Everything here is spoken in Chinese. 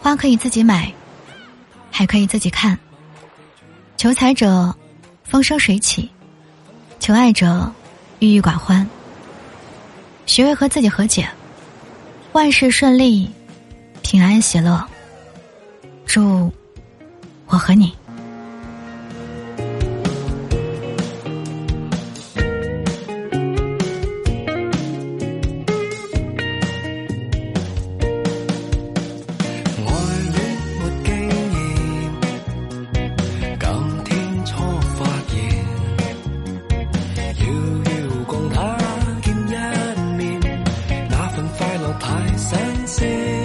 花可以自己买，还可以自己看。求财者风生水起，求爱者郁郁寡欢。学会和自己和解，万事顺利，平安喜乐。祝我和你。快乐太新鲜